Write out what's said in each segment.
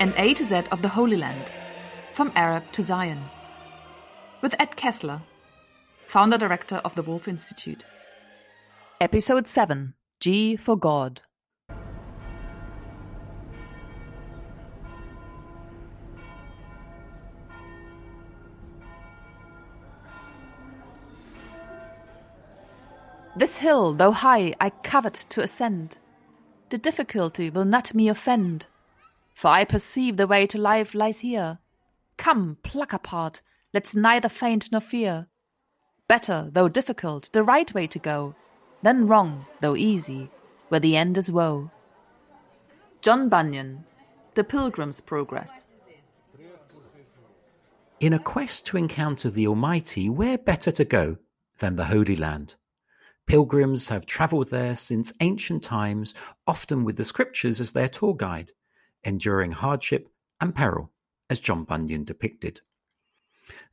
An A to Z of the Holy Land, from Arab to Zion. With Ed Kessler, founder director of the Woolf Institute. Episode 7 G for God. This hill, though high, I covet to ascend. The difficulty will not me offend, for I perceive the way to life lies here. Come, pluck apart, let's neither faint nor fear. Better, though difficult, the right way to go, than wrong, though easy, where the end is woe. John Bunyan, The Pilgrim's Progress. In a quest to encounter the Almighty, where better to go than the Holy Land? Pilgrims have travelled there since ancient times, often with the scriptures as their tour guide, enduring hardship and peril, as John Bunyan depicted.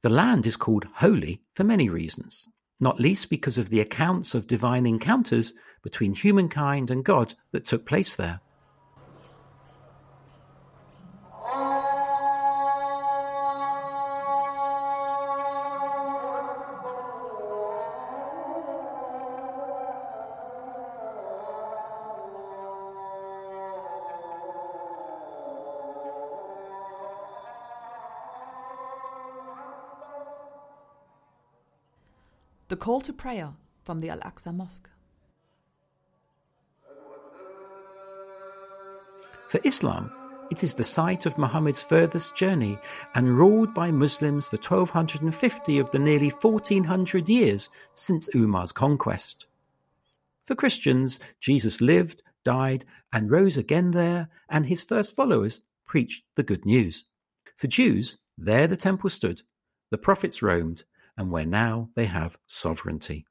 The land is called holy for many reasons, not least because of the accounts of divine encounters between humankind and God that took place there. The Call to Prayer from the Al Aqsa Mosque. For Islam, it is the site of Muhammad's furthest journey and ruled by Muslims for 1250 of the nearly 1400 years since Umar's conquest. For Christians, Jesus lived, died, and rose again there, and his first followers preached the good news. For Jews, there the temple stood, the prophets roamed, and where now they have sovereignty.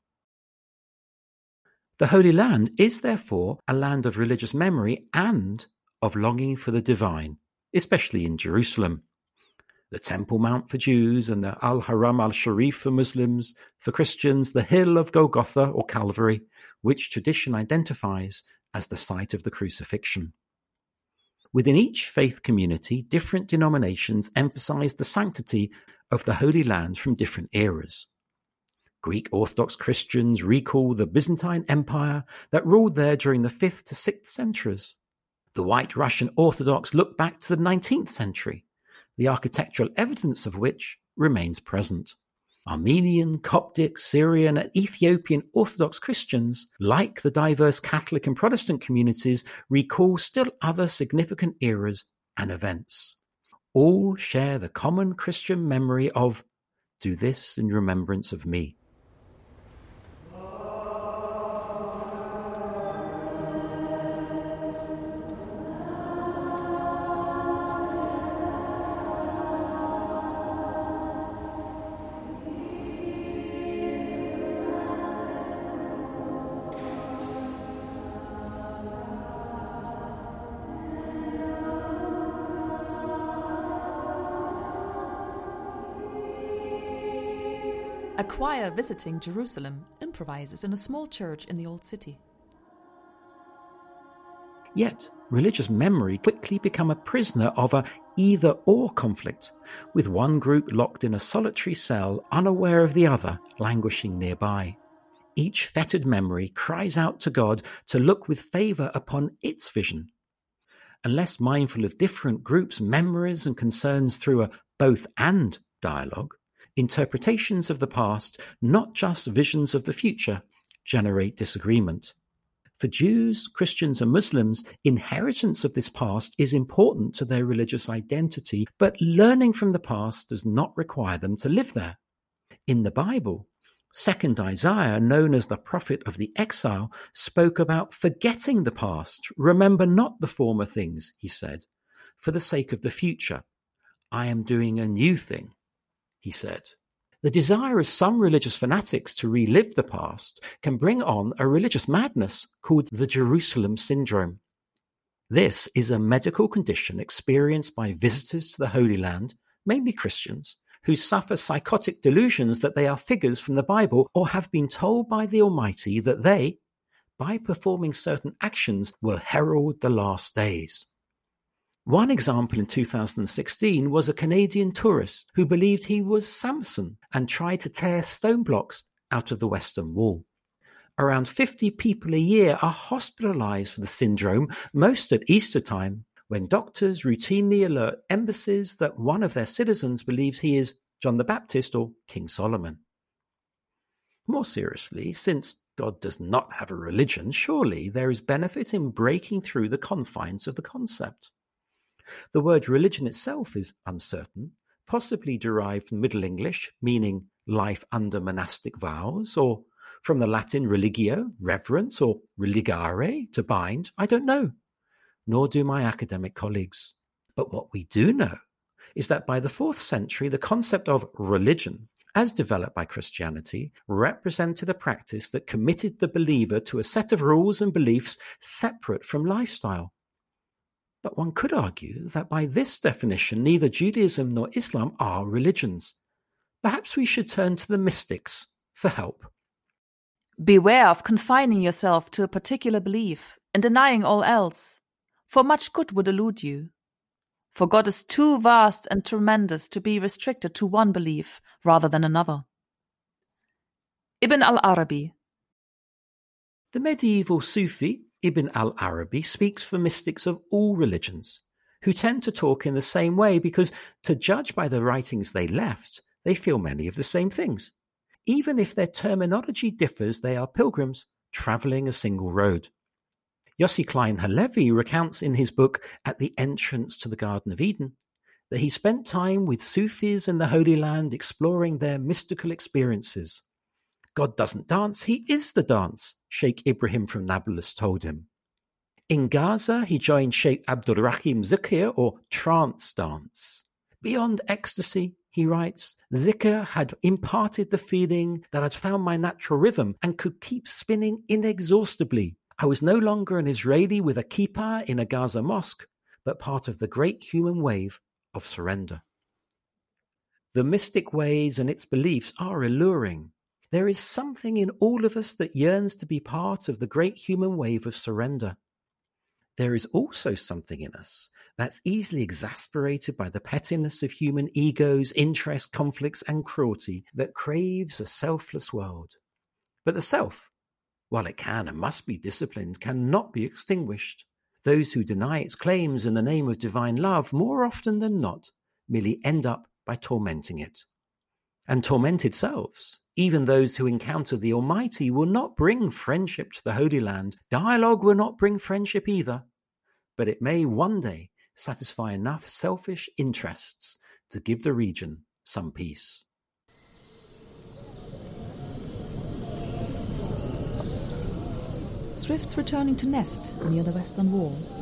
The Holy Land is therefore a land of religious memory and of longing for the divine, especially in Jerusalem. The Temple Mount for Jews and the Al Haram al Sharif for Muslims, for Christians, the Hill of Golgotha or Calvary, which tradition identifies as the site of the crucifixion. Within each faith community, different denominations emphasize the sanctity of the Holy Land from different eras. Greek Orthodox Christians recall the Byzantine Empire that ruled there during the 5th to 6th centuries. The White Russian Orthodox look back to the 19th century, the architectural evidence of which remains present. Armenian, Coptic, Syrian, and Ethiopian Orthodox Christians, like the diverse Catholic and Protestant communities, recall still other significant eras and events all share the common Christian memory of "Do this in remembrance of me". A choir visiting Jerusalem improvises in a small church in the Old City. Yet, religious memory quickly become a prisoner of a either or conflict, with one group locked in a solitary cell, unaware of the other, languishing nearby. Each fettered memory cries out to God to look with favour upon its vision. Unless mindful of different groups' memories and concerns through a both and dialogue, interpretations of the past, not just visions of the future, generate disagreement. For Jews, Christians, and Muslims, inheritance of this past is important to their religious identity, but learning from the past does not require them to live there. In the Bible, Second Isaiah, known as the prophet of the exile, spoke about forgetting the past. Remember not the former things, he said, for the sake of the future. I am doing a new thing he said. The desire of some religious fanatics to relive the past can bring on a religious madness called the Jerusalem syndrome. This is a medical condition experienced by visitors to the Holy Land, mainly Christians, who suffer psychotic delusions that they are figures from the Bible or have been told by the Almighty that they, by performing certain actions, will herald the last days. One example in 2016 was a Canadian tourist who believed he was Samson and tried to tear stone blocks out of the Western Wall. Around 50 people a year are hospitalized for the syndrome, most at Easter time, when doctors routinely alert embassies that one of their citizens believes he is John the Baptist or King Solomon. More seriously, since God does not have a religion, surely there is benefit in breaking through the confines of the concept. The word religion itself is uncertain, possibly derived from Middle English, meaning life under monastic vows, or from the Latin religio, reverence, or religare, to bind. I don't know, nor do my academic colleagues. But what we do know is that by the fourth century, the concept of religion, as developed by Christianity, represented a practice that committed the believer to a set of rules and beliefs separate from lifestyle. But one could argue that by this definition, neither Judaism nor Islam are religions. Perhaps we should turn to the mystics for help. Beware of confining yourself to a particular belief and denying all else, for much good would elude you. For God is too vast and tremendous to be restricted to one belief rather than another. Ibn al Arabi The medieval Sufi Ibn al-Arabi speaks for mystics of all religions, who tend to talk in the same way because, to judge by the writings they left, they feel many of the same things. Even if their terminology differs, they are pilgrims traveling a single road. Yossi Klein Halevi recounts in his book At the Entrance to the Garden of Eden that he spent time with Sufis in the Holy Land exploring their mystical experiences. God doesn't dance, he is the dance, Sheikh Ibrahim from Nablus told him. In Gaza, he joined Sheikh Abdurrahim Zikr or trance dance. Beyond ecstasy, he writes, Zikr had imparted the feeling that I'd found my natural rhythm and could keep spinning inexhaustibly. I was no longer an Israeli with a kippah in a Gaza mosque, but part of the great human wave of surrender. The mystic ways and its beliefs are alluring. There is something in all of us that yearns to be part of the great human wave of surrender. There is also something in us that's easily exasperated by the pettiness of human egos, interests, conflicts, and cruelty that craves a selfless world. But the self, while it can and must be disciplined, cannot be extinguished. Those who deny its claims in the name of divine love, more often than not, merely end up by tormenting it. And tormented selves, even those who encounter the Almighty will not bring friendship to the Holy Land. Dialogue will not bring friendship either. But it may one day satisfy enough selfish interests to give the region some peace. Swifts returning to nest near the western wall.